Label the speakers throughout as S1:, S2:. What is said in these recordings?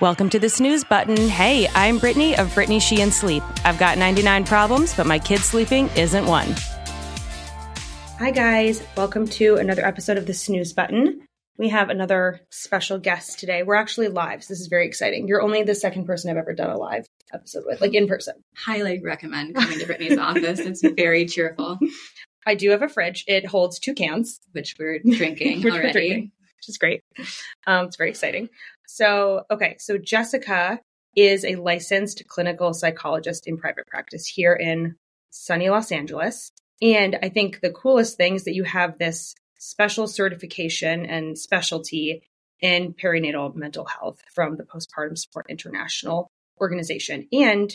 S1: Welcome to the snooze button. Hey, I'm Brittany of Brittany Sheehan Sleep. I've got 99 problems, but my kid sleeping isn't one. Hi, guys. Welcome to another episode of the snooze button. We have another special guest today. We're actually live. So this is very exciting. You're only the second person I've ever done a live episode with, like in person.
S2: Highly recommend coming to Brittany's office. It's very cheerful.
S1: I do have a fridge. It holds two cans,
S2: which we're drinking
S1: which
S2: already.
S1: We're drinking, which is great. Um, it's very exciting. So, okay, so Jessica is a licensed clinical psychologist in private practice here in sunny Los Angeles. And I think the coolest thing is that you have this special certification and specialty in perinatal mental health from the Postpartum Support International organization. And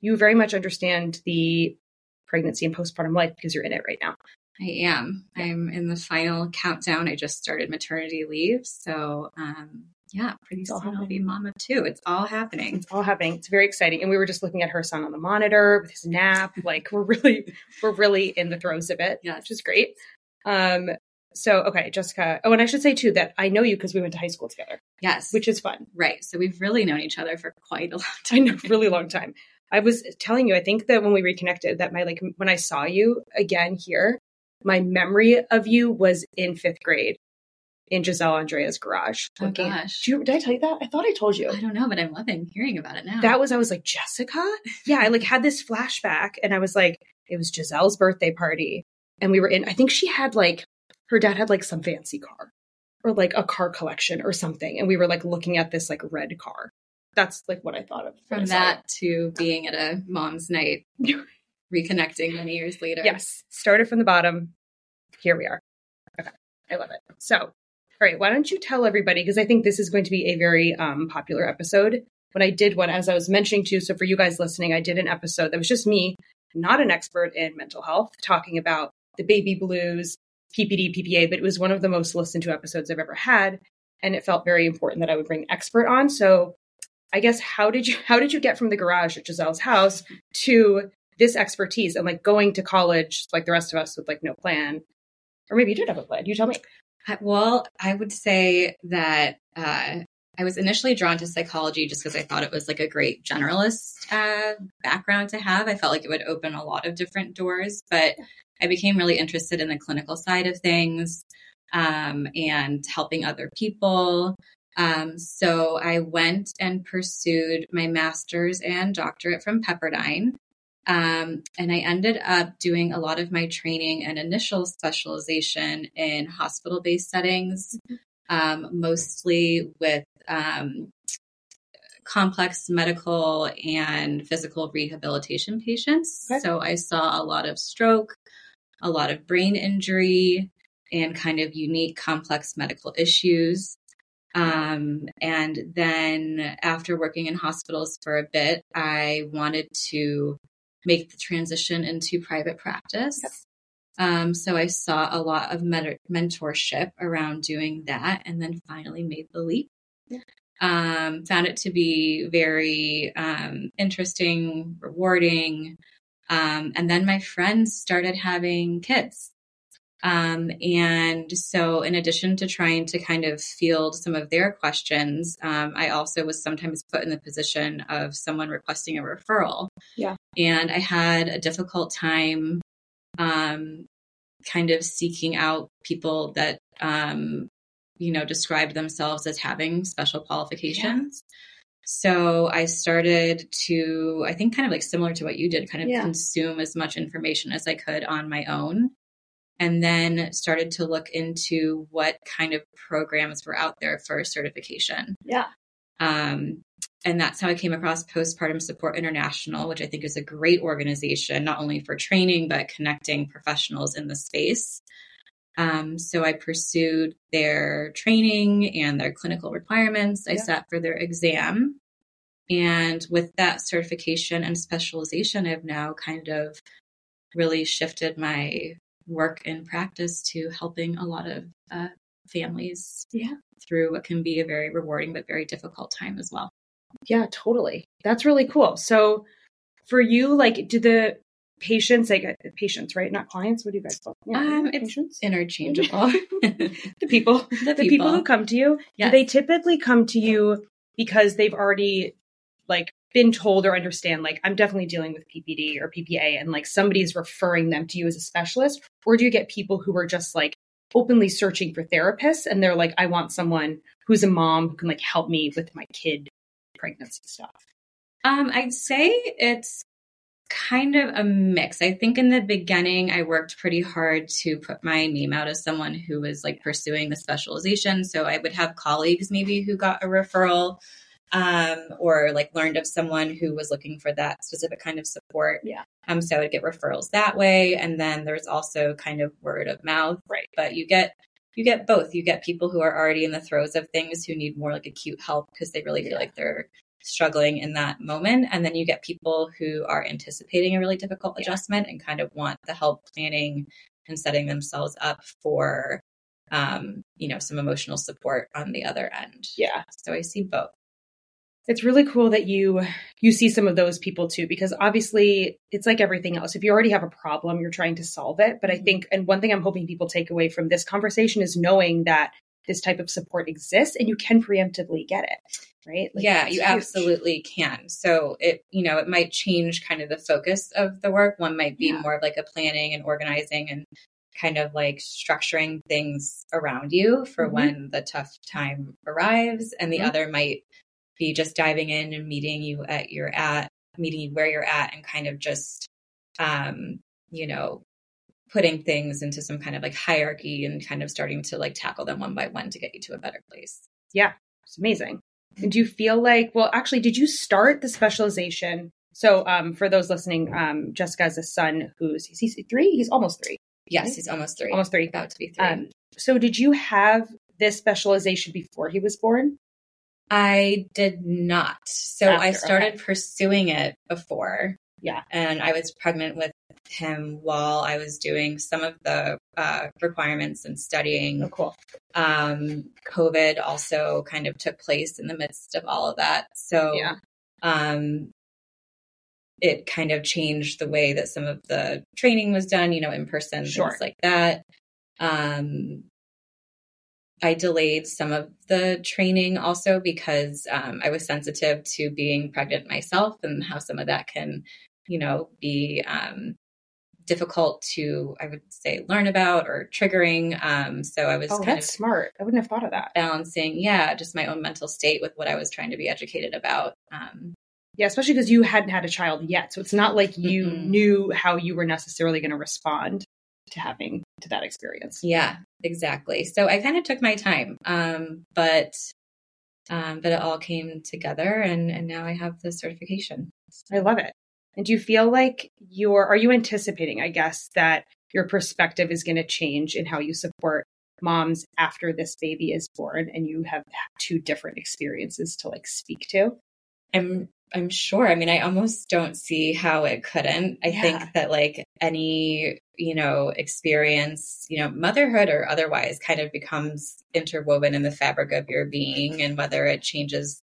S1: you very much understand the pregnancy and postpartum life because you're in it right now.
S2: I am. I'm in the final countdown. I just started maternity leave. So, um, yeah, pretty soon I'll be mama too. It's all happening.
S1: It's all happening. It's very exciting. And we were just looking at her son on the monitor with his nap. Like we're really, we're really in the throes of it.
S2: Yeah.
S1: Which is great. Um, so okay, Jessica. Oh, and I should say too that I know you because we went to high school together.
S2: Yes.
S1: Which is fun.
S2: Right. So we've really known each other for quite a long time.
S1: I know, really long time. I was telling you, I think that when we reconnected, that my like when I saw you again here, my memory of you was in fifth grade in Giselle Andrea's garage.
S2: Oh gosh.
S1: Did, you, did I tell you that? I thought I told you.
S2: I don't know, but I'm loving hearing about it now.
S1: That was I was like, Jessica? Yeah, I like had this flashback and I was like, it was Giselle's birthday party. And we were in, I think she had like her dad had like some fancy car or like a car collection or something. And we were like looking at this like red car. That's like what I thought of.
S2: From that to being at a mom's night, reconnecting many years later.
S1: Yes. Started from the bottom. Here we are. Okay. I love it. So, all right. Why don't you tell everybody? Because I think this is going to be a very um, popular episode. When I did one, as I was mentioning to you, so for you guys listening, I did an episode that was just me, not an expert in mental health, talking about the baby blues, PPD, PPA, but it was one of the most listened to episodes I've ever had. And it felt very important that I would bring expert on. So I guess how did you how did you get from the garage at Giselle's house to this expertise and like going to college like the rest of us with like no plan? Or maybe you did have a plan. You tell me.
S2: Well, I would say that uh, I was initially drawn to psychology just because I thought it was like a great generalist uh, background to have. I felt like it would open a lot of different doors, but I became really interested in the clinical side of things um, and helping other people. Um, so I went and pursued my master's and doctorate from Pepperdine. Um, and I ended up doing a lot of my training and initial specialization in hospital based settings, um, mostly with um, complex medical and physical rehabilitation patients. Okay. So I saw a lot of stroke, a lot of brain injury, and kind of unique complex medical issues. Um, and then after working in hospitals for a bit, I wanted to make the transition into private practice. Yes. Um, so I saw a lot of mentorship around doing that and then finally made the leap. Yeah. Um, found it to be very um, interesting, rewarding. Um, and then my friends started having kids. Um, and so, in addition to trying to kind of field some of their questions, um, I also was sometimes put in the position of someone requesting a referral.
S1: Yeah.
S2: And I had a difficult time um, kind of seeking out people that, um, you know, described themselves as having special qualifications. Yeah. So I started to, I think, kind of like similar to what you did, kind of yeah. consume as much information as I could on my own and then started to look into what kind of programs were out there for certification.
S1: Yeah.
S2: Um, and that's how I came across Postpartum Support International, which I think is a great organization, not only for training, but connecting professionals in the space. Um, so I pursued their training and their clinical requirements. I yeah. sat for their exam. And with that certification and specialization, I've now kind of really shifted my work in practice to helping a lot of uh, families
S1: yeah.
S2: through what can be a very rewarding but very difficult time as well.
S1: Yeah, totally. That's really cool. So for you, like, do the patients, like uh, patients, right? Not clients. What do you guys call?
S2: Yeah, um, patients. interchangeable.
S1: the people, the, the people. people. who come to you.
S2: Yes.
S1: Do they typically come to you because they've already like been told or understand like I'm definitely dealing with PPD or PPA and like somebody's referring them to you as a specialist or do you get people who are just like openly searching for therapists and they're like I want someone who's a mom who can like help me with my kid pregnancy stuff?
S2: Um I'd say it's kind of a mix. I think in the beginning, I worked pretty hard to put my name out as someone who was like pursuing the specialization. So I would have colleagues maybe who got a referral um, or like learned of someone who was looking for that specific kind of support.
S1: Yeah.
S2: Um, so I would get referrals that way. And then there's also kind of word of mouth.
S1: Right.
S2: But you get you get both. You get people who are already in the throes of things who need more like acute help because they really feel like they're struggling in that moment. And then you get people who are anticipating a really difficult
S1: Yeah.
S2: adjustment and kind of want the help planning and setting themselves up for um, you know, some emotional support on the other end.
S1: Yeah.
S2: So I see both.
S1: It's really cool that you you see some of those people too because obviously it's like everything else. If you already have a problem, you're trying to solve it, but I think and one thing I'm hoping people take away from this conversation is knowing that this type of support exists and you can preemptively get it, right? Like,
S2: yeah, you
S1: huge.
S2: absolutely can. So it, you know, it might change kind of the focus of the work. One might be
S1: Yeah.
S2: more of like a planning and organizing and kind of like structuring things around you for
S1: Mhm.
S2: when the tough time arrives. And the
S1: Mhm.
S2: other might be just diving in and meeting you at your at meeting you where you're at and kind of just um, you know, putting things into some kind of like hierarchy and kind of starting to like tackle them one by one to get you to a better place. Yeah.
S1: It's amazing. And do you feel like, well, actually, did you start the specialization? So, um, for those listening, um, Jessica has a son who's he's he three? He's almost three.
S2: Yes, he's almost three.
S1: Almost three.
S2: About to be three.
S1: Um, so, did you have this specialization before he was born?
S2: I did not. So I started
S1: okay.
S2: pursuing it before.
S1: Yeah.
S2: And I was pregnant with him while I was doing some of the uh, requirements and studying.
S1: Oh, cool.
S2: Um, COVID also kind of took place in the midst of all of that. So
S1: Yeah.
S2: um, it kind of changed the way that some of the training was done, you know, in person,
S1: Sure.
S2: things like that. Um, I delayed some of the training also because um, I was sensitive to being pregnant myself and how some of that can, you know, be um, difficult to, I would say, learn about or triggering. Um, so I was
S1: Oh,
S2: kind
S1: that's
S2: of
S1: smart. I wouldn't have thought of that.
S2: balancing, yeah, just my own mental state with what I was trying to be educated about. Um,
S1: Yeah, especially because you hadn't had a child yet. So it's not like you
S2: Mm-mm.
S1: knew how you were necessarily going to respond to having to that experience.
S2: Yeah, exactly. So I kind of took my time, um, but um, but it all came together, and and now I have the certification.
S1: I love it. And do you feel like you're, are you anticipating, I guess, that your perspective is going to change in how you support moms after this baby is born and you have two different experiences to like speak to?
S2: I'm I'm sure. I mean, I almost don't see how it couldn't. I
S1: Yeah.
S2: think that like any, you know, experience, you know, motherhood or otherwise kind of becomes interwoven in the fabric of your being and whether it changes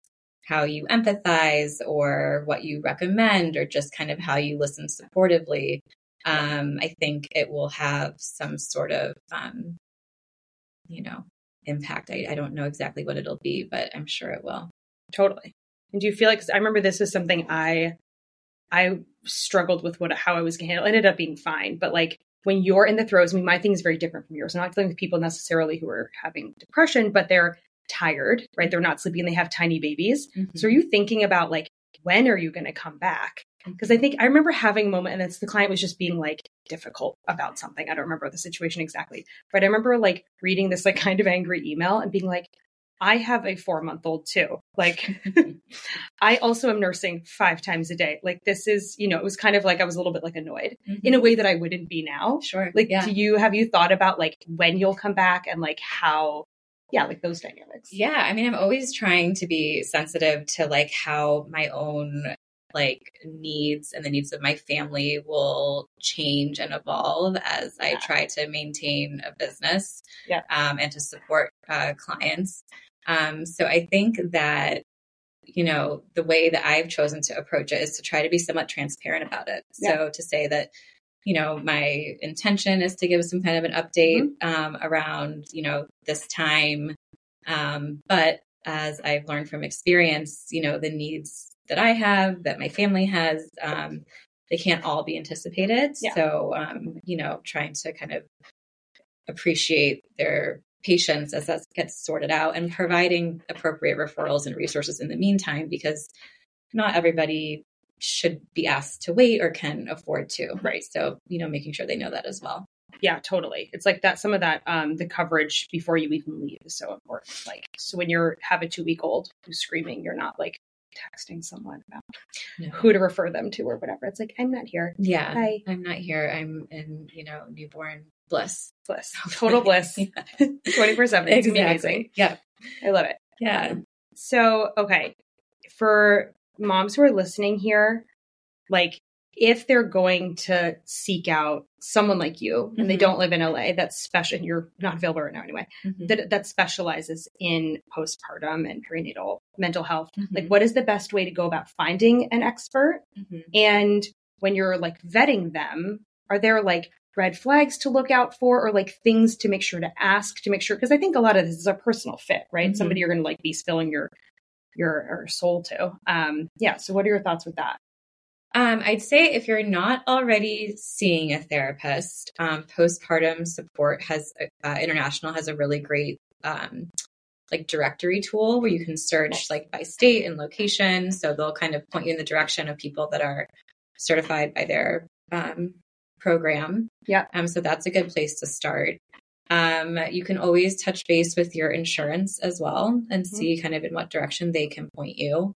S2: how you empathize or what you recommend or just kind of how you listen supportively. Um, I think it will have some sort of um, you know, impact. I, I don't know exactly what it'll be, but I'm sure it will.
S1: Totally. And do you feel like, I remember this was something I, I struggled with what, how I was going to handle. It ended up being fine. But like when you're in the throes, I mean, my thing is very different from yours. I'm not dealing with people necessarily who are having depression, but they're tired, right? They're not sleeping and they have tiny babies. Mm-hmm. So are you thinking about like, when are you going to come back? Mm-hmm. Because I think I remember having a moment and it's the client was just being like difficult about something. I don't remember the situation exactly, but I remember like reading this like kind of angry email and being like, I have a four month old too. Like, I also am nursing five times a day. Like, this is, you know, it was kind of like I was a little bit like annoyed
S2: Mhm.
S1: in a way that I wouldn't be now.
S2: sure.
S1: Like,
S2: yeah.
S1: do you have you thought about like when you'll come back and like how, yeah, like those dynamics?
S2: Yeah, I mean, I'm always trying to be sensitive to like how my own like needs and the needs of my family will change and evolve as I try to maintain a business
S1: Yeah.
S2: um, and to support uh, clients. Um, so I think that you know the way that I've chosen to approach it is to try to be somewhat transparent about it. So to say that you know my intention is to give some kind of an update um, around you know this time um, but as I've learned from experience, you know, the needs that I have, that my family has, um, they can't all be anticipated.
S1: Yeah.
S2: So, um, you know, trying to kind of appreciate their patience as that gets sorted out and providing appropriate referrals and resources in the meantime, because not everybody should be asked to wait or can afford to.
S1: Right.
S2: So, you know, making sure they know that as well.
S1: Yeah, totally. It's like that some of that um the coverage before you even leave is so important. Like so when you're have a two week old who's screaming, you're not like texting someone about
S2: No.
S1: who to refer them to or whatever. It's like, I'm not here.
S2: Yeah. I'm not here. I'm in, you know, newborn bliss.
S1: Bliss. Total bliss.
S2: Yeah.
S1: 24 7. It's gonna amazing.
S2: Yeah.
S1: I love it.
S2: Yeah.
S1: Um, so, okay. For moms who are listening here, like if they're going to seek out someone like you and they
S2: Mhm.
S1: don't live in LA, that's special. and You're not available right now anyway.
S2: Mhm.
S1: That that specializes in postpartum and perinatal mental health. Like,
S2: Mhm.
S1: what is the best way to go about finding an expert?
S2: Mhm.
S1: And when you're like vetting them, are there like red flags to look out for or like things to make sure to ask to make sure? Because I think a lot of this is a personal fit, right?
S2: Mhm.
S1: Somebody you're going to like be spilling your your or soul to. Um, yeah. So, what are your thoughts with that?
S2: Um, I'd say if you're not already seeing a therapist, um, postpartum support has uh, international has a really great um, like directory tool where you can search like by state and location. So they'll kind of point you in the direction of people that are certified by their um, program.
S1: Yeah.
S2: Um, so that's a good place to start. Um, you can always touch base with your insurance as well and
S1: Mhm.
S2: see kind of in what direction they can point you.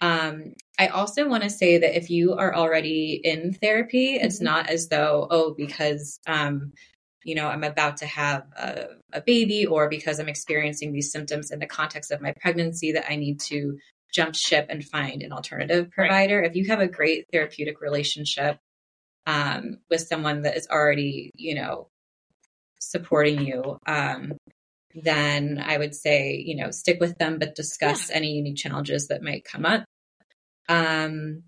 S2: Um, I also want to say that if you are already in therapy, it's
S1: Mhm.
S2: not as though, oh, because, um, you know, I'm about to have a, a baby or because I'm experiencing these symptoms in the context of my pregnancy that I need to jump ship and find an alternative
S1: Right.
S2: provider. If you have a great therapeutic relationship um, with someone that is already, you know, supporting you, um, then I would say, you know, stick with them, but discuss any unique challenges that might come up. Um,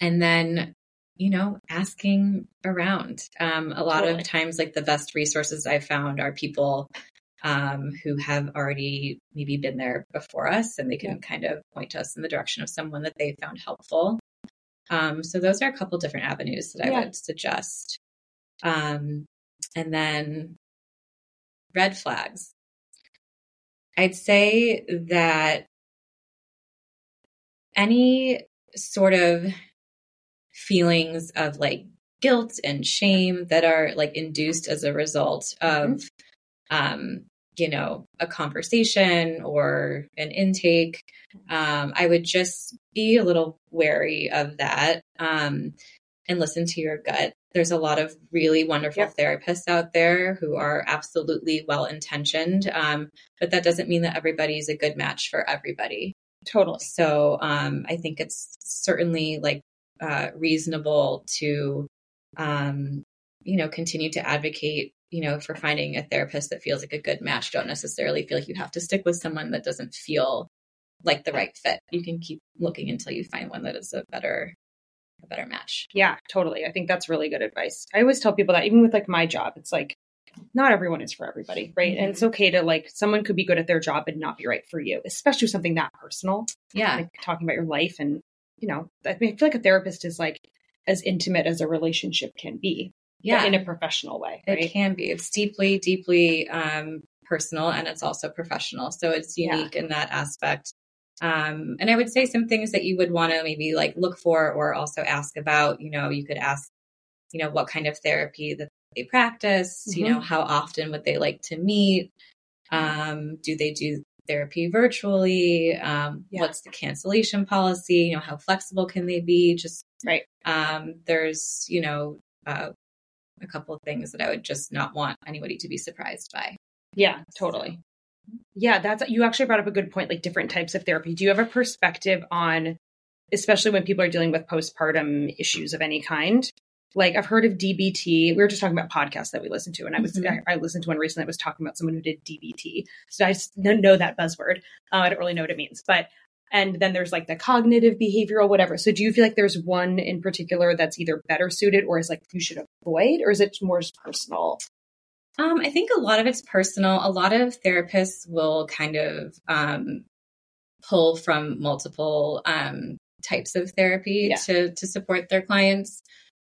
S2: and then, you know, asking around. Um, a lot
S1: Totally.
S2: of times, like the best resources I've found are people um, who have already maybe been there before us and they can
S1: Yeah.
S2: kind of point to us in the direction of someone that they found helpful. Um, so those are a couple different avenues that I
S1: Yeah.
S2: would suggest. Um, and then red flags. I'd say that any sort of feelings of like guilt and shame that are like induced as a result of um you know a conversation or an intake um i would just be a little wary of that um and listen to your gut there's a lot of really wonderful
S1: Yep.
S2: therapists out there who are absolutely well intentioned um but that doesn't mean that everybody's a good match for everybody
S1: Totally.
S2: so um, I think it's certainly like uh, reasonable to, um, you know, continue to advocate, you know, for finding a therapist that feels like a good match. Don't necessarily feel like you have to stick with someone that doesn't feel like the right fit. You can keep looking until you find one that is a better, a better match.
S1: Yeah, totally. I think that's really good advice. I always tell people that even with like my job, it's like not everyone is for everybody, right? And it's okay to like someone could be good at their job and not be right for you, especially something that personal,
S2: Yeah,
S1: like talking about your life and you know, I mean, I feel like a therapist is like as intimate as a relationship can be,
S2: yeah,
S1: in a professional way,
S2: it can be. It's deeply, deeply um, personal, and it's also professional. So it's
S1: Yeah.
S2: unique in that aspect. Um, and I would say some things that you would want to maybe like look for or also ask about. You know, you could ask, you know, what kind of therapy that they practice. You
S1: Mm-hmm.
S2: know, how often would they like to meet? Um, do they do therapy virtually? Um,
S1: Yeah.
S2: What's the cancellation policy? You know, how flexible can they be? Just
S1: Right.
S2: um, there's, you know, uh, a couple of things that I would just not want anybody to be surprised by.
S1: Yeah, totally. Yeah, that's you actually brought up a good point, like different types of therapy. Do you have a perspective on, especially when people are dealing with postpartum issues of any kind? Like I've heard of DBT. We were just talking about podcasts that we listened to, and I was
S2: Mhm.
S1: I, I listened to one recently that was talking about someone who did DBT. So I just know that buzzword. Uh, I don't really know what it means, but and then there's like the cognitive behavioral whatever. So do you feel like there's one in particular that's either better suited or is like you should avoid, or is it more just personal?
S2: Um, I think a lot of it's personal. A lot of therapists will kind of um, pull from multiple um, types of therapy
S1: Yeah.
S2: to to support their clients.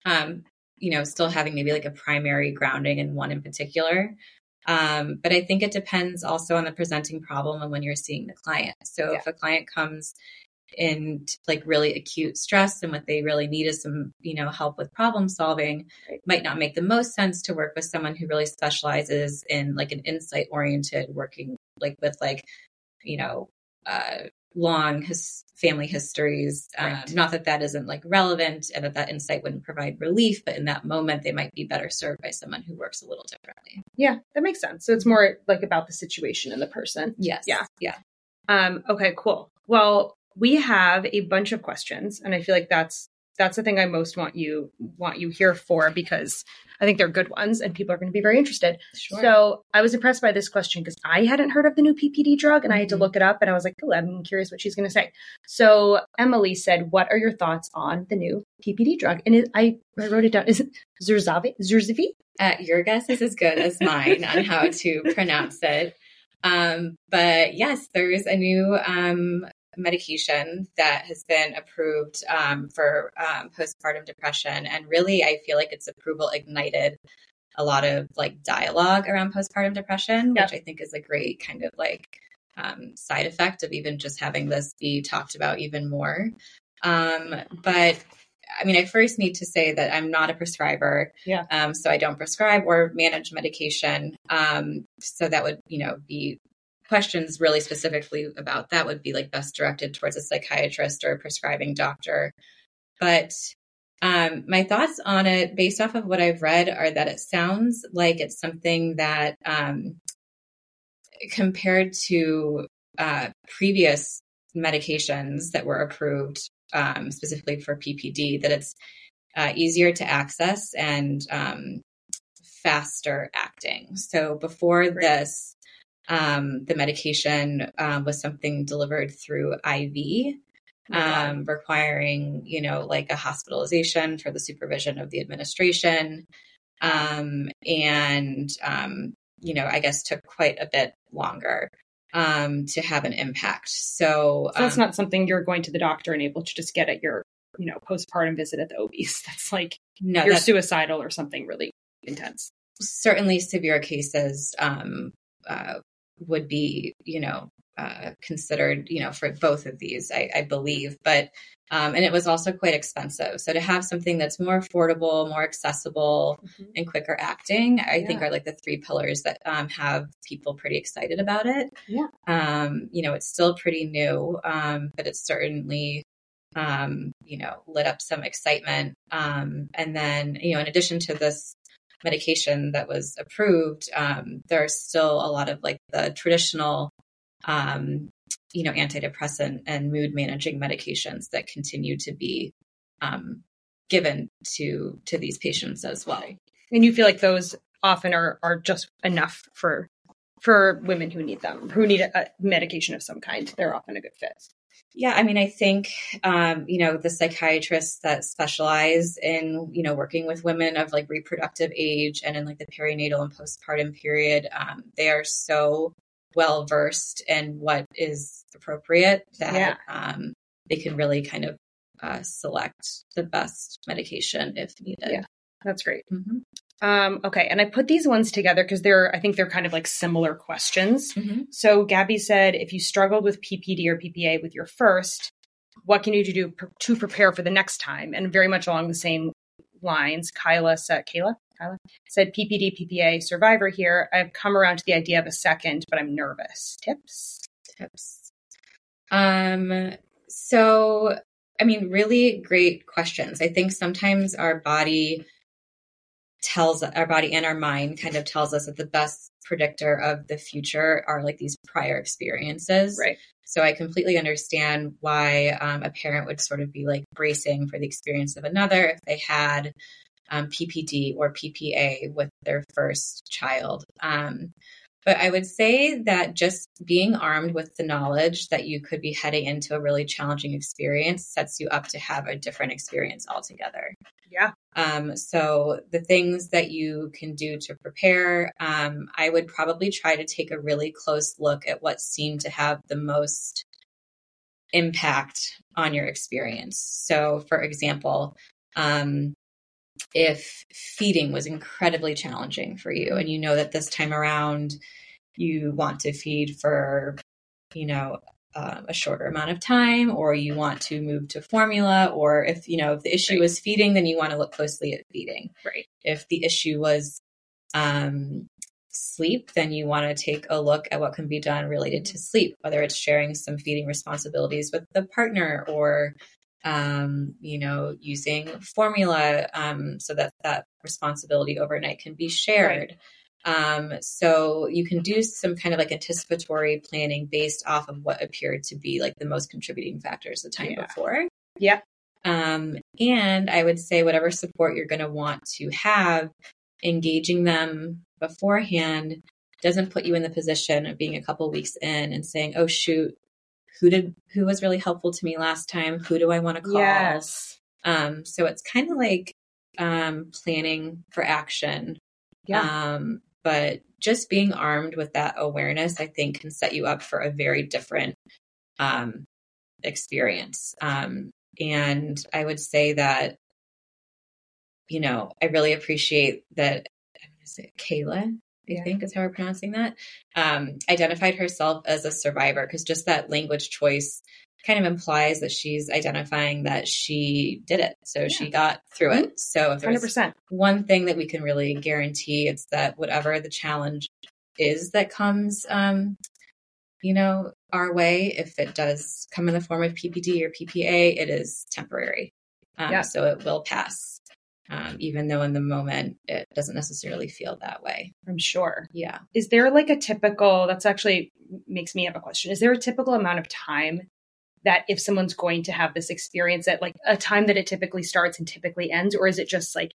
S2: Um, you know, still having maybe like a primary grounding in one in particular. Um, but I think it depends also on the presenting problem and when you're seeing the client. So if a client comes in t- like really acute stress and what they really need is some, you know, help with problem solving, might not make the most sense to work with someone who really specializes in like an insight oriented working like with like, you know, uh, long his family histories.
S1: Right.
S2: Um, not that that isn't like relevant and that that insight wouldn't provide relief, but in that moment, they might be better served by someone who works a little differently.
S1: Yeah, that makes sense. So it's more like about the situation and the person.
S2: Yes.
S1: Yeah.
S2: Yeah.
S1: Um, okay, cool. Well, we have a bunch of questions, and I feel like that's that's the thing I most want you want you here for because I think they're good ones and people are going to be very interested.
S2: Sure.
S1: So I was impressed by this question because I hadn't heard of the new PPD drug and I had to
S2: Mhm.
S1: look it up and I was like, oh, I'm curious what she's going to say. So Emily said, what are your thoughts on the new PPD drug? And it, I, I wrote it down. Is it Zurzuvae? Zurzuvae?
S2: Uh, your guess is as good as mine on how to pronounce it. Um, but yes, there's a new um, medication that has been approved um, for um, postpartum depression. And really, I feel like its approval ignited a lot of like dialogue around postpartum depression,
S1: Yeah.
S2: which I think is a great kind of like um, side effect of even just having this be talked about even more. Um, but I mean, I first need to say that I'm not a prescriber.
S1: Yeah.
S2: Um, so I don't prescribe or manage medication. Um, so that would, you know, be questions really specifically about that would be like best directed towards a psychiatrist or a prescribing doctor. But um, my thoughts on it, based off of what I've read, are that it sounds like it's something that, um, compared to uh, previous medications that were approved um, specifically for PPD, that it's uh, easier to access and um, faster acting. So before this, um, the medication um, was something delivered through IV, um, requiring, you know, like a hospitalization for the supervision of the administration. Um, and, um, you know, I guess took quite a bit longer um, to have an impact. So,
S1: So that's not something you're going to the doctor and able to just get at your, you know, postpartum visit at the OBs. That's like
S2: no,
S1: you're
S2: that's
S1: suicidal or something really intense.
S2: certainly severe cases um, uh, would be, you know, uh, considered, you know, for both of these, I, I believe. But um, and it was also quite expensive. So to have something that's more affordable, more accessible, and quicker acting, I think are like the three pillars that um, have people pretty excited about it.
S1: Yeah.
S2: Um, you know, it's still pretty new, um, but it's certainly, um, you know, lit up some excitement. Um, and then, you know, in addition to this medication that was approved, um, there are still a lot of like the traditional, um, you know, antidepressant and mood managing medications that continue to be um, given to to these patients as well.
S1: And you feel like those often are are just enough for for women who need them, who need a medication of some kind. They're often a good fit.
S2: Yeah, I mean, I think um, you know the psychiatrists that specialize in you know working with women of like reproductive age and in like the perinatal and postpartum period, um, they are so well versed in what is appropriate that
S1: Yeah.
S2: um, they can really kind of uh, select the best medication if needed.
S1: Yeah. That's great.
S2: hmm
S1: Um, okay, and I put these ones together because they're I think they're kind of like similar questions.
S2: hmm
S1: So Gabby said, if you struggled with PPD or PPA with your first, what can you do to, to prepare for the next time? And very much along the same lines, Kyla said, Kayla, Kyla said, PPD, PPA survivor here. I've come around to the idea of a second, but I'm nervous. Tips?
S2: tips? Um, so, I mean, really great questions. I think sometimes our body tells our body and our mind kind of tells us that the best predictor of the future are like these prior experiences.
S1: Right.
S2: So I completely understand why um, a parent would sort of be like bracing for the experience of another if they had um, PPD or PPA with their first child. Um, but I would say that just being armed with the knowledge that you could be heading into a really challenging experience sets you up to have a different experience altogether.
S1: Yeah.
S2: Um, so the things that you can do to prepare, um, I would probably try to take a really close look at what seemed to have the most impact on your experience. So, for example, um, if feeding was incredibly challenging for you and you know that this time around you want to feed for you know uh, a shorter amount of time or you want to move to formula or if you know if the issue right. is feeding then you want to look closely at feeding
S1: right
S2: if the issue was um, sleep then you want to take a look at what can be done related to sleep whether it's sharing some feeding responsibilities with the partner or um, you know, using formula um, so that that responsibility overnight can be shared. Um, so you can do some kind of like anticipatory planning based off of what appeared to be like the most contributing factors the time yeah. before.
S1: Yeah.
S2: Um, and I would say whatever support you're going to want to have, engaging them beforehand doesn't put you in the position of being a couple weeks in and saying, "Oh shoot, who did who was really helpful to me last time? Who do i want to call?
S1: Yes.
S2: Um so it's kind of like um planning for action.
S1: Yeah.
S2: Um but just being armed with that awareness i think can set you up for a very different um experience. Um and i would say that you know i really appreciate that is it kayla I yeah. think is how we're pronouncing that, um, identified herself as a survivor because just that language choice kind of implies that she's identifying that she did it. So yeah. she got through mm-hmm. it. So if there's 100%. one thing that we can really guarantee, it's that whatever the challenge is that comes, um, you know, our way, if it does come in the form of PPD or PPA, it is temporary. Um, yeah. So it will pass um, even though in the moment it doesn't necessarily feel that way.
S1: I'm sure.
S2: Yeah.
S1: Is there like a typical, that's actually makes me have a question. Is there a typical amount of time that if someone's going to have this experience at like a time that it typically starts and typically ends? Or is it just like,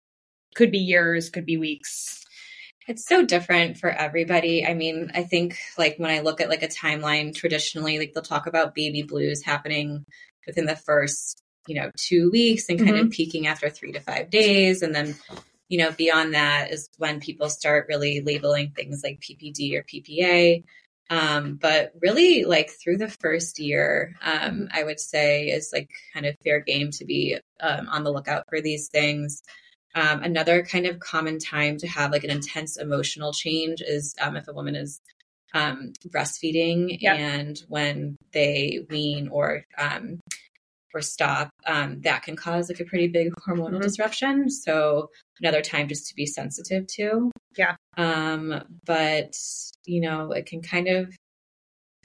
S1: could be years, could be weeks?
S2: It's so different for everybody. I mean, I think like when I look at like a timeline traditionally, like they'll talk about baby blues happening within the first you know, two weeks and kind mm-hmm. of peaking after three to five days. And then, you know, beyond that is when people start really labeling things like PPD or PPA. Um, but really, like through the first year, um, I would say is like kind of fair game to be um, on the lookout for these things. Um, another kind of common time to have like an intense emotional change is um, if a woman is um, breastfeeding and when they wean or um, or stop, um, that can cause like a pretty big hormonal mm-hmm. disruption. So another time just to be sensitive to.
S1: Yeah.
S2: Um, but you know, it can kind of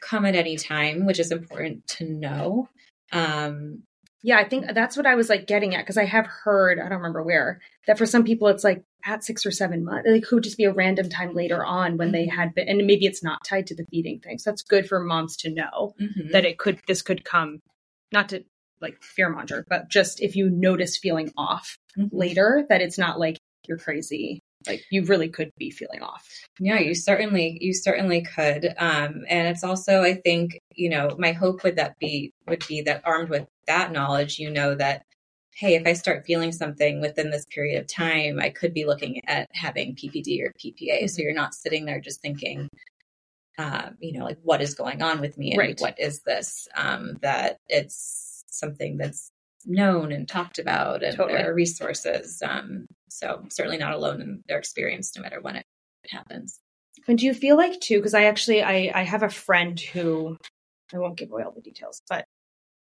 S2: come at any time, which is important to know. Um,
S1: yeah, I think that's what I was like getting at because I have heard, I don't remember where, that for some people it's like at six or seven months. It could just be a random time later on when they mm-hmm. had been, and maybe it's not tied to the feeding thing. So that's good for moms to know mm-hmm. that it could, this could come, not to like fear monger, but just if you notice feeling off mm-hmm. later, that it's not like you're crazy. Like you really could be feeling off.
S2: Yeah, you certainly you certainly could. Um, and it's also, I think, you know, my hope would that be would be that armed with that knowledge, you know that hey, if I start feeling something within this period of time, I could be looking at having PPD or PPA. Mm-hmm. So you're not sitting there just thinking, um, you know, like what is going on with me and right. what is this? Um, that it's something that's known and talked about and totally. there are resources. Um, so certainly not alone in their experience, no matter when it happens.
S1: And do you feel like too, because I actually, I, I have a friend who, I won't give away all the details, but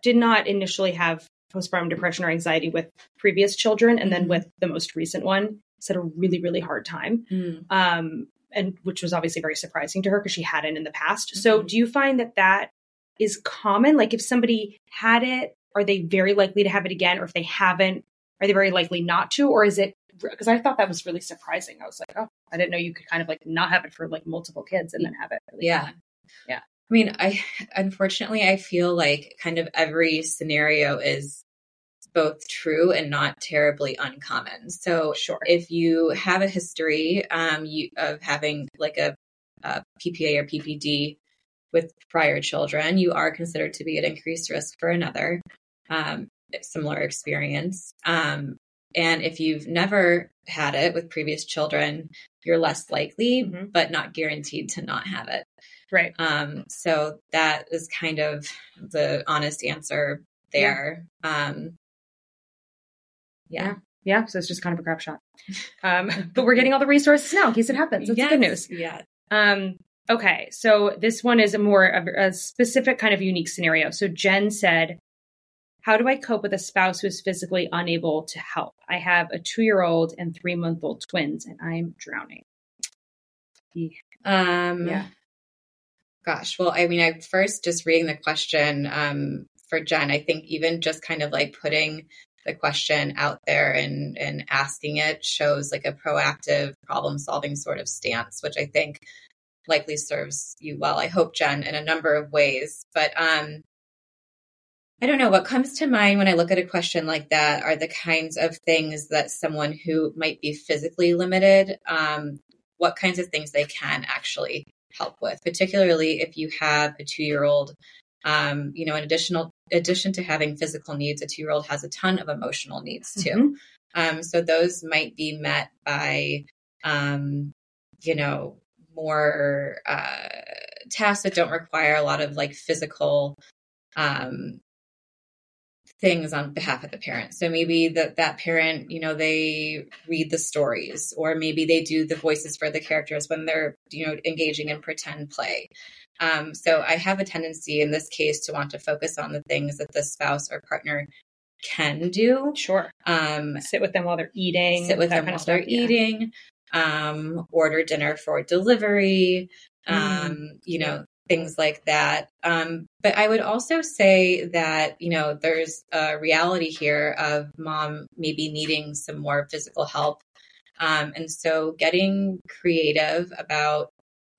S1: did not initially have postpartum depression or anxiety with previous children. And then mm-hmm. with the most recent one, had a really, really hard time. Mm. Um, and which was obviously very surprising to her because she hadn't in the past. Mm-hmm. So do you find that that is common? Like if somebody had it are they very likely to have it again? Or if they haven't, are they very likely not to? Or is it because I thought that was really surprising. I was like, oh, I didn't know you could kind of like not have it for like multiple kids and then have it.
S2: Really yeah. Yeah. I mean, I unfortunately I feel like kind of every scenario is both true and not terribly uncommon. So
S1: sure.
S2: if you have a history um, you, of having like a, a PPA or PPD with prior children, you are considered to be at increased risk for another um, similar experience. Um, and if you've never had it with previous children, you're less likely,
S1: Mhm.
S2: but not guaranteed to not have it.
S1: Right.
S2: Um, so that is kind of the honest answer there. Um, yeah.
S1: Yeah. So it's just kind of a crap shot. Um, but we're getting all the resources now in case it happens. That's
S2: Yes,
S1: good news.
S2: Yeah.
S1: Um, okay, so this one is a more of a specific kind of unique scenario. So Jen said, "How do I cope with a spouse who is physically unable to help? I have a two-year-old and three-month-old twins, and I'm drowning."
S2: Um,
S1: Yeah.
S2: Gosh, well, I mean, I first just reading the question um, for Jen. I think even just kind of like putting the question out there and and asking it shows like a proactive problem solving sort of stance, which I think likely serves you well. I hope, Jen, in a number of ways. But um, I don't know what comes to mind when I look at a question like that are the kinds of things that someone who might be physically limited, um, what kinds of things they can actually help with, particularly if you have a two year old. Um, you know, in additional addition to having physical needs, a two year old has a ton of emotional needs too. Um, so those might be met by, um, you know, more uh, tasks that don't require a lot of like physical um, things on behalf of the parent. So maybe that that parent, you know, they read the stories, or maybe they do the voices for the characters when they're, you know, engaging in pretend play. Um, so I have a tendency in this case to want to focus on the things that the spouse or partner can do.
S1: Sure.
S2: Um,
S1: Sit with them while they're eating.
S2: sit with them while they're eating, um, order dinner for delivery, um,
S1: Mm.
S2: you know, things like that. Um, but I would also say that, you know, there's a reality here of mom maybe needing some more physical help. Um, and so getting creative about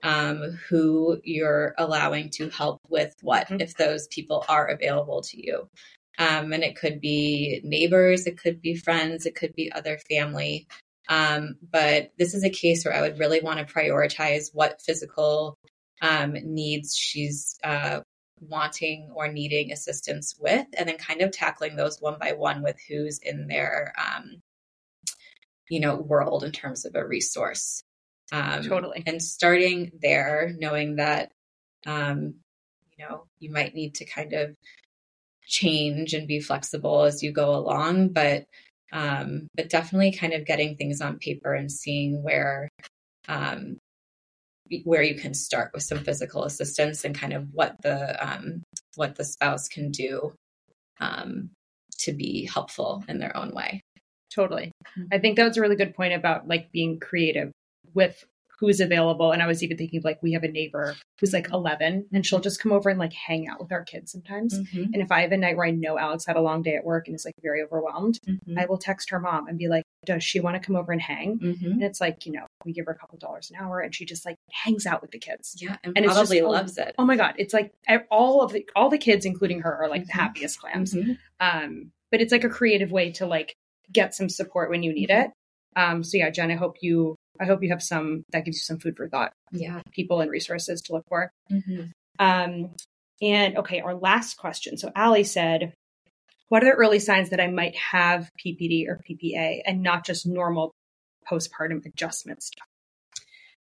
S2: um, who you're allowing to help with what,
S1: Mhm.
S2: if those people are available to you. Um, and it could be neighbors, it could be friends, it could be other family. Um, but this is a case where I would really want to prioritize what physical um, needs she's uh, wanting or needing assistance with, and then kind of tackling those one by one with who's in their, um, you know, world in terms of a resource. Um,
S1: Totally.
S2: And starting there, knowing that, um, you know, you might need to kind of change and be flexible as you go along, but um, but definitely kind of getting things on paper and seeing where um, where you can start with some physical assistance and kind of what the um, what the spouse can do um, to be helpful in their own way.
S1: Totally.
S2: Mhm.
S1: I think that was a really good point about like being creative with who's available. And I was even thinking like we have a neighbor who's like 11 and she'll just come over and like hang out with our kids sometimes. And if I have a night where I know Alex had a long day at work and is like very overwhelmed,
S2: Mhm.
S1: I will text her mom and be like, does she want to come over and hang?
S2: Mhm.
S1: And it's like, you know, we give her a couple dollars an hour and she just like hangs out with the kids.
S2: Yeah, and,
S1: And
S2: probably
S1: just- oh,
S2: loves it.
S1: Oh my God. It's like all of the, all the kids, including her, are like the
S2: Mhm.
S1: happiest clams.
S2: Mhm.
S1: Um, but it's like a creative way to like get some support when you need it. Um, so yeah, Jen, I hope you, I hope you have some, that gives you some food for thought,
S2: Yeah.
S1: people and resources to look for.
S2: Mhm.
S1: Um, and okay, our last question. So Allie said, what are the early signs that I might have PPD or PPA and not just normal postpartum adjustment stuff?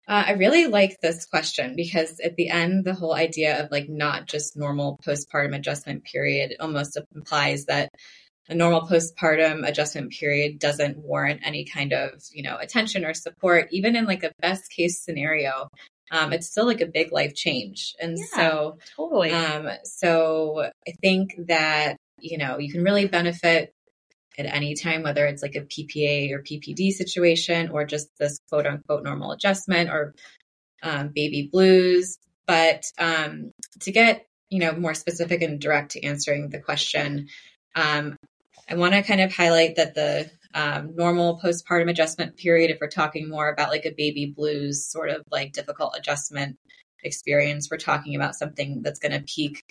S2: Uh, I really like this question because at the end, the whole idea of like not just normal postpartum adjustment period almost implies that a normal postpartum adjustment period doesn't warrant any kind of you know attention or support, even in like a best case scenario. Um, it's still like a big life change, and
S1: Yeah.
S2: so
S1: Totally.
S2: um, so I think that, you know, you can really benefit at any time, whether it's like a PPA or PPD situation or just this quote unquote normal adjustment or um, baby blues. But um, to get, you know, more specific and direct to answering the question, um, I want to kind of highlight that the um, normal postpartum adjustment period, if we're talking more about like a baby blues sort of like difficult adjustment experience, we're talking about something that's going to peak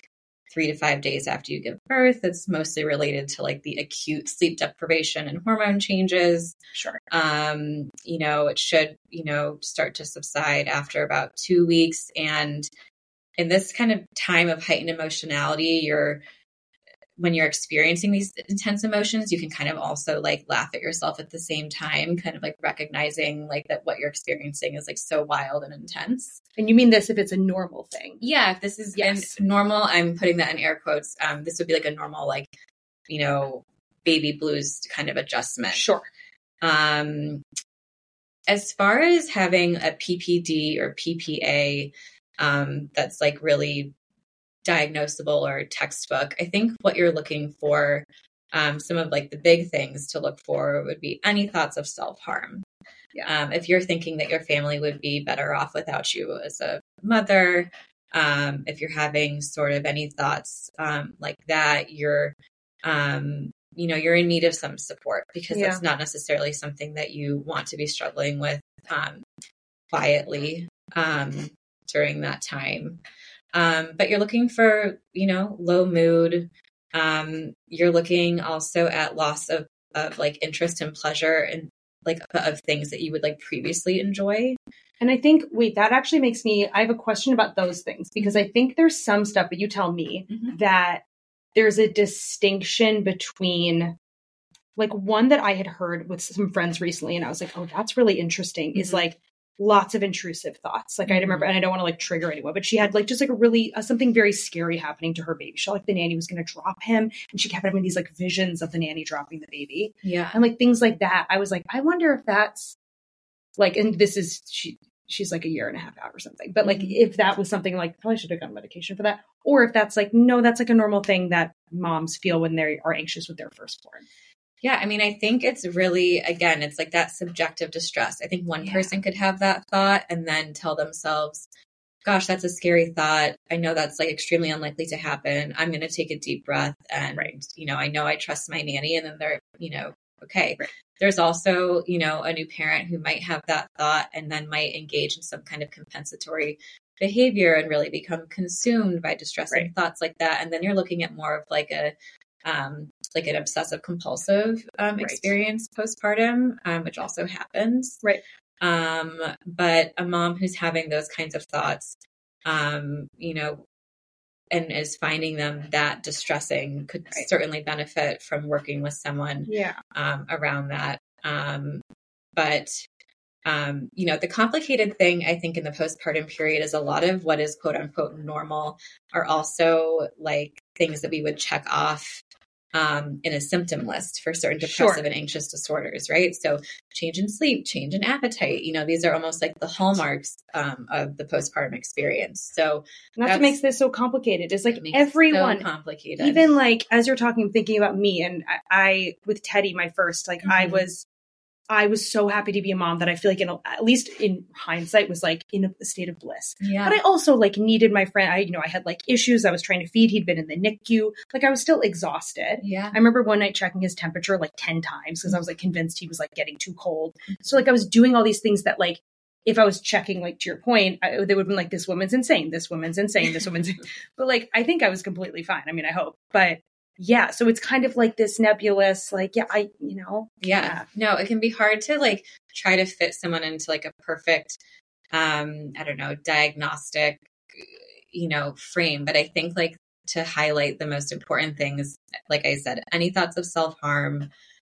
S2: three to five days after you give birth. It's mostly related to like the acute sleep deprivation and hormone changes.
S1: sure.
S2: Um, you know, it should, you know, start to subside after about two weeks. And in this kind of time of heightened emotionality, you're when you're experiencing these intense emotions, you can kind of also like laugh at yourself at the same time, kind of like recognizing like that what you're experiencing is like so wild and intense.
S1: And you mean this if it's a normal thing?
S2: Yeah, if this is
S1: Yes.
S2: normal, I'm putting that in air quotes. Um, this would be like a normal, like, you know, baby blues kind of adjustment.
S1: Sure.
S2: Um, as far as having a PPD or PPA um, that's like really diagnosable or textbook, I think what you're looking for, um, some of like the big things to look for would be any thoughts of self harm.
S1: Yeah.
S2: Um, if you're thinking that your family would be better off without you as a mother, um, if you're having sort of any thoughts um, like that, you're um, you know you're in need of some support because
S1: Yeah.
S2: that's not necessarily something that you want to be struggling with um, quietly um, during that time um, but you're looking for you know low mood. Um, you're looking also at loss of, of like interest and pleasure and like of things that you would like previously enjoy.
S1: And I think, wait, that actually makes me, I have a question about those things because I think there's some stuff, but you tell me, that there's a distinction between like one that I had heard with some friends recently, and I was like, oh, that's really interesting, is
S2: Mhm.
S1: like lots of intrusive thoughts. Like I remember, and I don't want to like trigger anyone, but she had like just like a really uh, something very scary happening to her baby. She felt like the nanny was going to drop him, and she kept having these like visions of the nanny dropping the baby
S2: yeah
S1: and like things like that. I was like, I wonder if that's like, and this is she. She's like a year and a half out or something. But like,
S2: Mhm.
S1: if that was something like, probably should have gotten medication for that, or if that's like, no, that's like a normal thing that moms feel when they are anxious with their firstborn.
S2: Yeah, I mean, I think it's really, again, it's like that subjective distress. I think one
S1: Yeah.
S2: person could have that thought and then tell themselves, gosh, that's a scary thought. I know that's like extremely unlikely to happen. I'm going to take a deep breath and,
S1: Right.
S2: you know, I know I trust my nanny and then they're, you know, okay.
S1: Right.
S2: There's also, you know, a new parent who might have that thought and then might engage in some kind of compensatory behavior and really become consumed by distressing
S1: Right.
S2: thoughts like that. And then you're looking at more of like a, um, like an obsessive compulsive um,
S1: Right.
S2: experience postpartum, um, which also happens.
S1: Right.
S2: Um, but a mom who's having those kinds of thoughts, um, you know, and is finding them that distressing could
S1: Right.
S2: certainly benefit from working with someone
S1: Yeah.
S2: um, around that. Um, but um, you know, the complicated thing I think in the postpartum period is a lot of what is quote unquote normal are also like things that we would check off um, in a symptom list for certain
S1: Sure.
S2: depressive and anxious disorders, right? So, change in sleep, change in appetite, you know, these are almost like the hallmarks um, of the postpartum experience. So,
S1: And that's, what makes this so complicated. It's like
S2: it makes so
S1: everyone,
S2: complicated.
S1: even like as you're talking, thinking about me and I, I with Teddy, my first, like I
S2: Mhm.
S1: was, I was so happy to be a mom that I feel like, in a, at least in hindsight, was like in a state of bliss.
S2: yeah,
S1: But I also like needed my friend. I, you know, I had like issues. I was trying to feed. He'd been in the NICU. Like I was still exhausted.
S2: yeah,
S1: I remember one night checking his temperature like 10 times because I was like convinced he was like getting too cold. So like I was doing all these things that like if I was checking like to your point, I, they would have been like this woman's insane. This woman's insane. This woman's but like I think I was completely fine. I mean, I hope. But yeah, so it's kind of like this nebulous like yeah, I you know,
S2: yeah no it can be hard to like try to fit someone into like a perfect um i don't know diagnostic you know frame but i think like to highlight the most important things like i said any thoughts of self-harm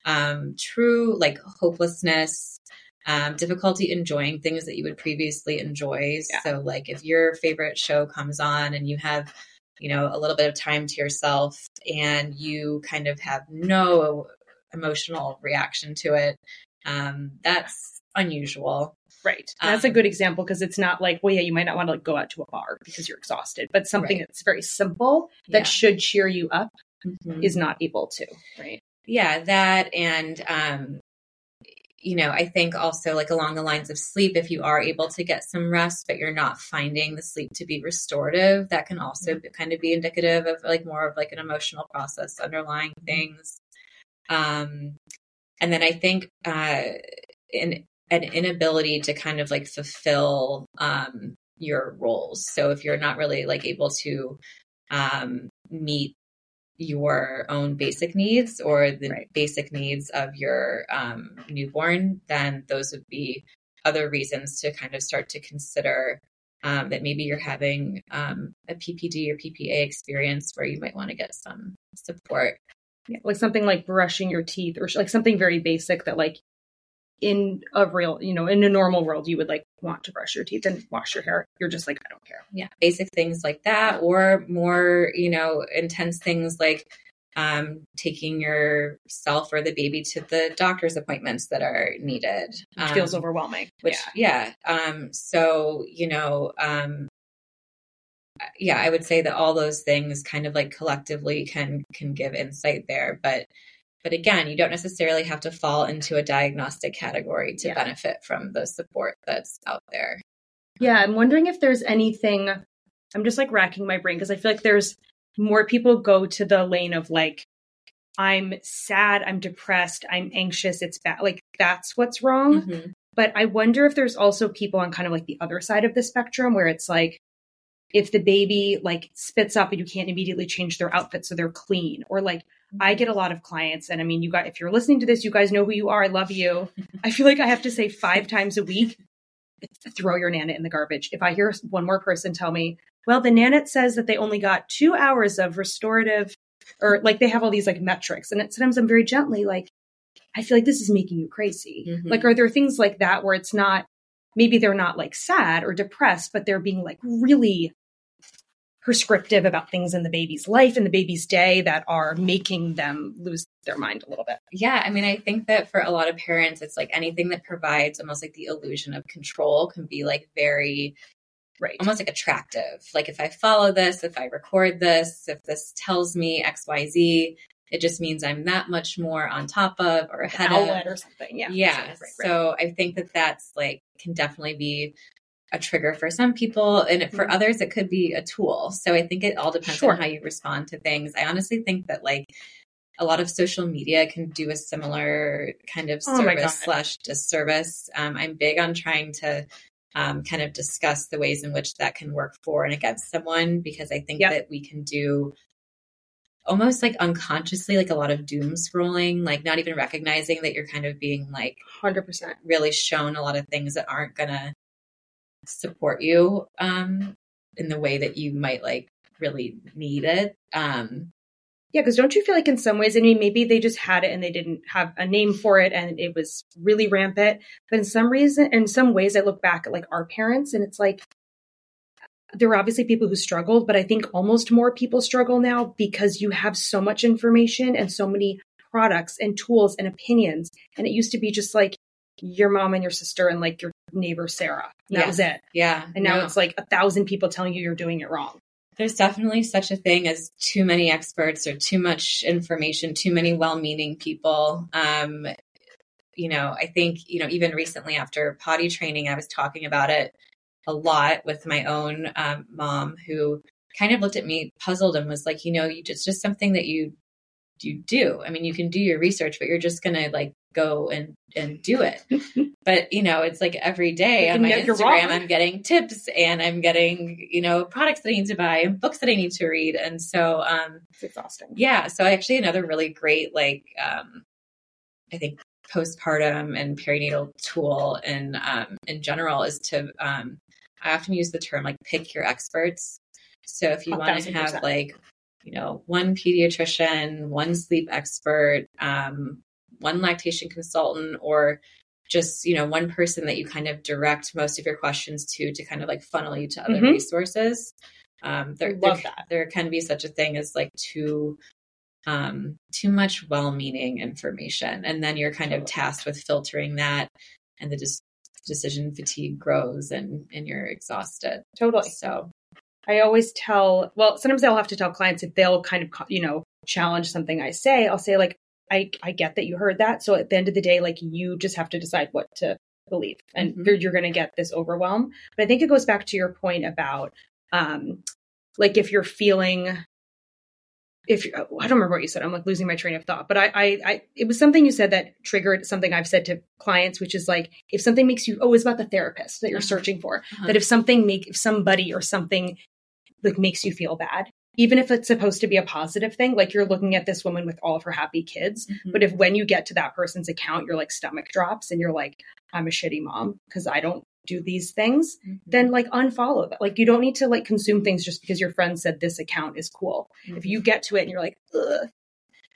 S2: um true like hopelessness um, difficulty enjoying things that you would previously enjoy.
S1: Yeah.
S2: So, like if your favorite show comes on and you have, you know, a little bit of time to yourself and you kind of have no emotional reaction to it, um, that's unusual.
S1: right. That's a
S2: Um,
S1: good example because it's not like well yeah, you might not want to like go out to a bar because you're exhausted, but something
S2: Right.
S1: that's very simple that
S2: Yeah.
S1: should cheer you up
S2: Mhm.
S1: is not able to, right?
S2: yeah that and um you know i think also like along the lines of sleep if you are able to get some rest but you're not finding the sleep to be restorative that can also be- kind of be indicative of like more of like an emotional process underlying things. Um and then i think uh in an inability to kind of like fulfill um your roles. So if you're not really like able to um meet your own basic needs or the
S1: Right.
S2: basic needs of your um, newborn, then those would be other reasons to kind of start to consider um, that maybe you're having um, a PPD or PPA experience where you might want to get some support.
S1: Yeah, like something like brushing your teeth or like something very basic that like in a real, you know, in a normal world, you would like want to brush your teeth and wash your hair. You're just like, I don't care.
S2: Yeah. Basic things like that, or more, you know, intense things like um, taking yourself or the baby to the doctor's appointments that are needed.
S1: Um, feels overwhelming.
S2: Which, yeah. yeah. Um, so, you know, um, yeah, I would say that all those things kind of like collectively can can give insight there, but but again, you don't necessarily have to fall into a diagnostic category to yeah. benefit from the support that's out there.
S1: Yeah, I'm wondering if there's anything. I'm just like racking my brain because I feel like there's more people go to the lane of like, I'm sad, I'm depressed, I'm anxious, it's bad. Like, that's what's wrong. Mm-hmm. But I wonder if there's also people on kind of like the other side of the spectrum where it's like, if the baby like spits up and you can't immediately change their outfit so they're clean or like I get a lot of clients, and I mean, you guys, if you're listening to this, you guys know who you are. I love you. I feel like I have to say five times a week, throw your Nanit in the garbage. If I hear one more person tell me, well, the nanit says that they only got two hours of restorative, or like they have all these like metrics, and it, sometimes I'm very gently like, I feel like this is making you crazy. Mm-hmm. Like, are there things like that where it's not? Maybe they're not like sad or depressed, but they're being like really prescriptive about things in the baby's life and the baby's day that are making them lose their mind a little bit.
S2: Yeah, I mean, I think that for a lot of parents, it's like anything that provides almost like the illusion of control can be like very right. almost like attractive. Like if i follow this if i record this if this tells me xyz it just means i'm that much more on top of or ahead
S1: of. or something. Yeah
S2: yeah right, right. so i think that that's like can definitely be a trigger for some people and for mm-hmm. others it could be a tool so i think it all depends sure. on how you respond to things i honestly think that like a lot of social media can do a similar kind of oh service slash disservice um, i'm big on trying to um, kind of discuss the ways in which that can work for and against someone because i think yep. that we can do almost like unconsciously like a lot of doom scrolling like not even recognizing that you're kind of being like
S1: 100%
S2: really shown a lot of things that aren't gonna support you um, in the way that you might like really need it. Um,
S1: yeah, because don't you feel like in some ways, I mean, maybe they just had it and they didn't have a name for it and it was really rampant. But in some reason, in some ways, I look back at like our parents and it's like there were obviously people who struggled, but I think almost more people struggle now because you have so much information and so many products and tools and opinions. And it used to be just like your mom and your sister and like your neighbor Sarah. That yeah. was it.
S2: Yeah.
S1: And now no. it's like a thousand people telling you you're doing it wrong.
S2: There's definitely such a thing as too many experts or too much information, too many well-meaning people. Um, you know, I think, you know, even recently after potty training, I was talking about it a lot with my own um, mom who kind of looked at me puzzled and was like, you know, you just just something that you you do. I mean, you can do your research, but you're just going to like go and and do it. but you know, it's like every day on my Instagram, I'm getting tips and I'm getting you know products that I need to buy and books that I need to read, and so um,
S1: it's exhausting.
S2: Yeah. So actually, another really great like um, I think postpartum and perinatal tool in um, in general is to um, I often use the term like pick your experts. So if you want to have like you know one pediatrician, one sleep expert, um, one lactation consultant or just you know one person that you kind of direct most of your questions to to kind of like funnel you to other mm-hmm. resources. Um there, there, there, can be such a thing as like too um too much well-meaning information and then you're kind of tasked with filtering that and the dis- decision fatigue grows and and you're exhausted.
S1: Totally.
S2: So
S1: i always tell well sometimes i'll have to tell clients if they'll kind of you know challenge something i say. I'll say like I, I get that you heard that. So at the end of the day, like you just have to decide what to believe and mm-hmm. you're, going to get this overwhelm. But I think it goes back to your point about, um, like if you're feeling, if I don't remember what you said, I'm like losing my train of thought, but I, I, I, it was something you said that triggered something I've said to clients, which is like, if something makes you, oh, it's about the therapist that you're uh-huh. searching for, uh-huh. that if something make, if somebody or something like makes you feel bad, even if it's supposed to be a positive thing, like you're looking at this woman with all of her happy kids.
S2: Mhm.
S1: But if when you get to that person's account, your like stomach drops and you're like, I'm a shitty mom because I don't do these things,
S2: Mhm.
S1: then like unfollow that. Like you don't need to like consume things just because your friend said this account is cool. If you get to it and you're like, Ugh,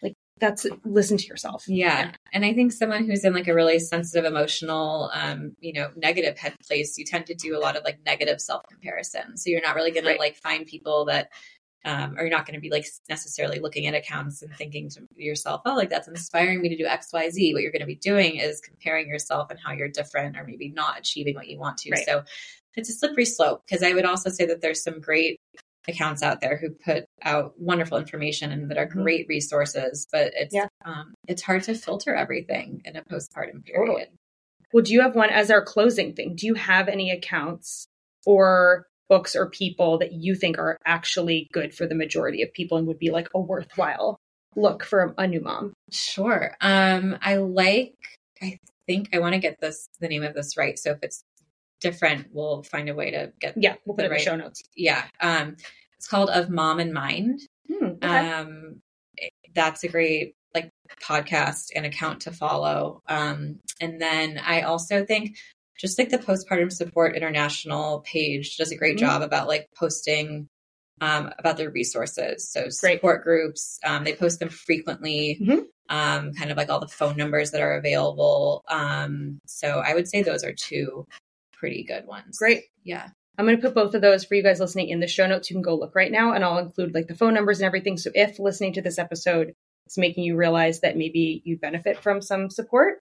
S1: like that's listen to yourself.
S2: Yeah. And I think someone who's in like a really sensitive, emotional, um, you know, negative head place, you tend to do a lot of like negative self comparison. So you're not really going
S1: Right.
S2: to like find people that, um, or you're not going to be like necessarily looking at accounts and thinking to yourself, oh, like that's inspiring me to do X, Y, Z. What you're going to be doing is comparing yourself and how you're different or maybe not achieving what you want to.
S1: Right.
S2: So it's a slippery slope because I would also say that there's some great accounts out there who put out wonderful information and that are
S1: Mhm.
S2: great resources, but it's
S1: Yeah.
S2: um, it's hard to filter everything in a postpartum period.
S1: Totally. Well, do you have one as our closing thing? Do you have any accounts or books or people that you think are actually good for the majority of people and would be like a worthwhile look for a new mom?
S2: Sure. Um, I like. I think I want to get this the name of this right. So if it's different, we'll find a way to get.
S1: Yeah, we'll put it in
S2: Right.
S1: the show notes.
S2: Yeah. Um, it's called Of Mom and Mind.
S1: Hmm, okay.
S2: um that's a great like podcast and account to follow um and then i also think just like the postpartum support international page does a great
S1: Mhm.
S2: job about like posting um about their resources so
S1: Great.
S2: support groups um they post them frequently
S1: Mhm.
S2: um kind of like all the phone numbers that are available um so i would say those are two pretty good ones
S1: Great.
S2: yeah
S1: I'm going to put both of those for you guys listening in the show notes. You can go look right now, and I'll include like the phone numbers and everything. So if listening to this episode is making you realize that maybe you benefit from some support,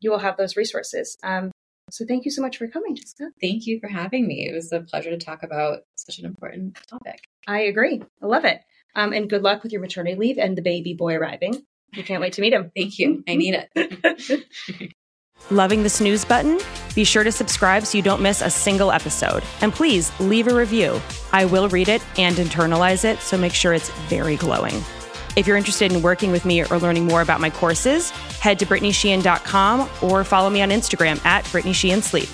S1: you will have those resources. Um, so thank you so much for coming, Jessica.
S2: thank you for having me it was a pleasure to talk about such an important topic
S1: I agree. I love it. Um, and good luck with your maternity leave and the baby boy arriving. We can't wait to meet him.
S2: Thank you. I need it.
S1: Loving the snooze button? Be sure to subscribe so you don't miss a single episode. And please leave a review. I will read it and internalize it, so make sure it's very glowing. If you're interested in working with me or learning more about my courses, head to BrittanySheehan.com or follow me on Instagram at Brittany Sheehan Sleep.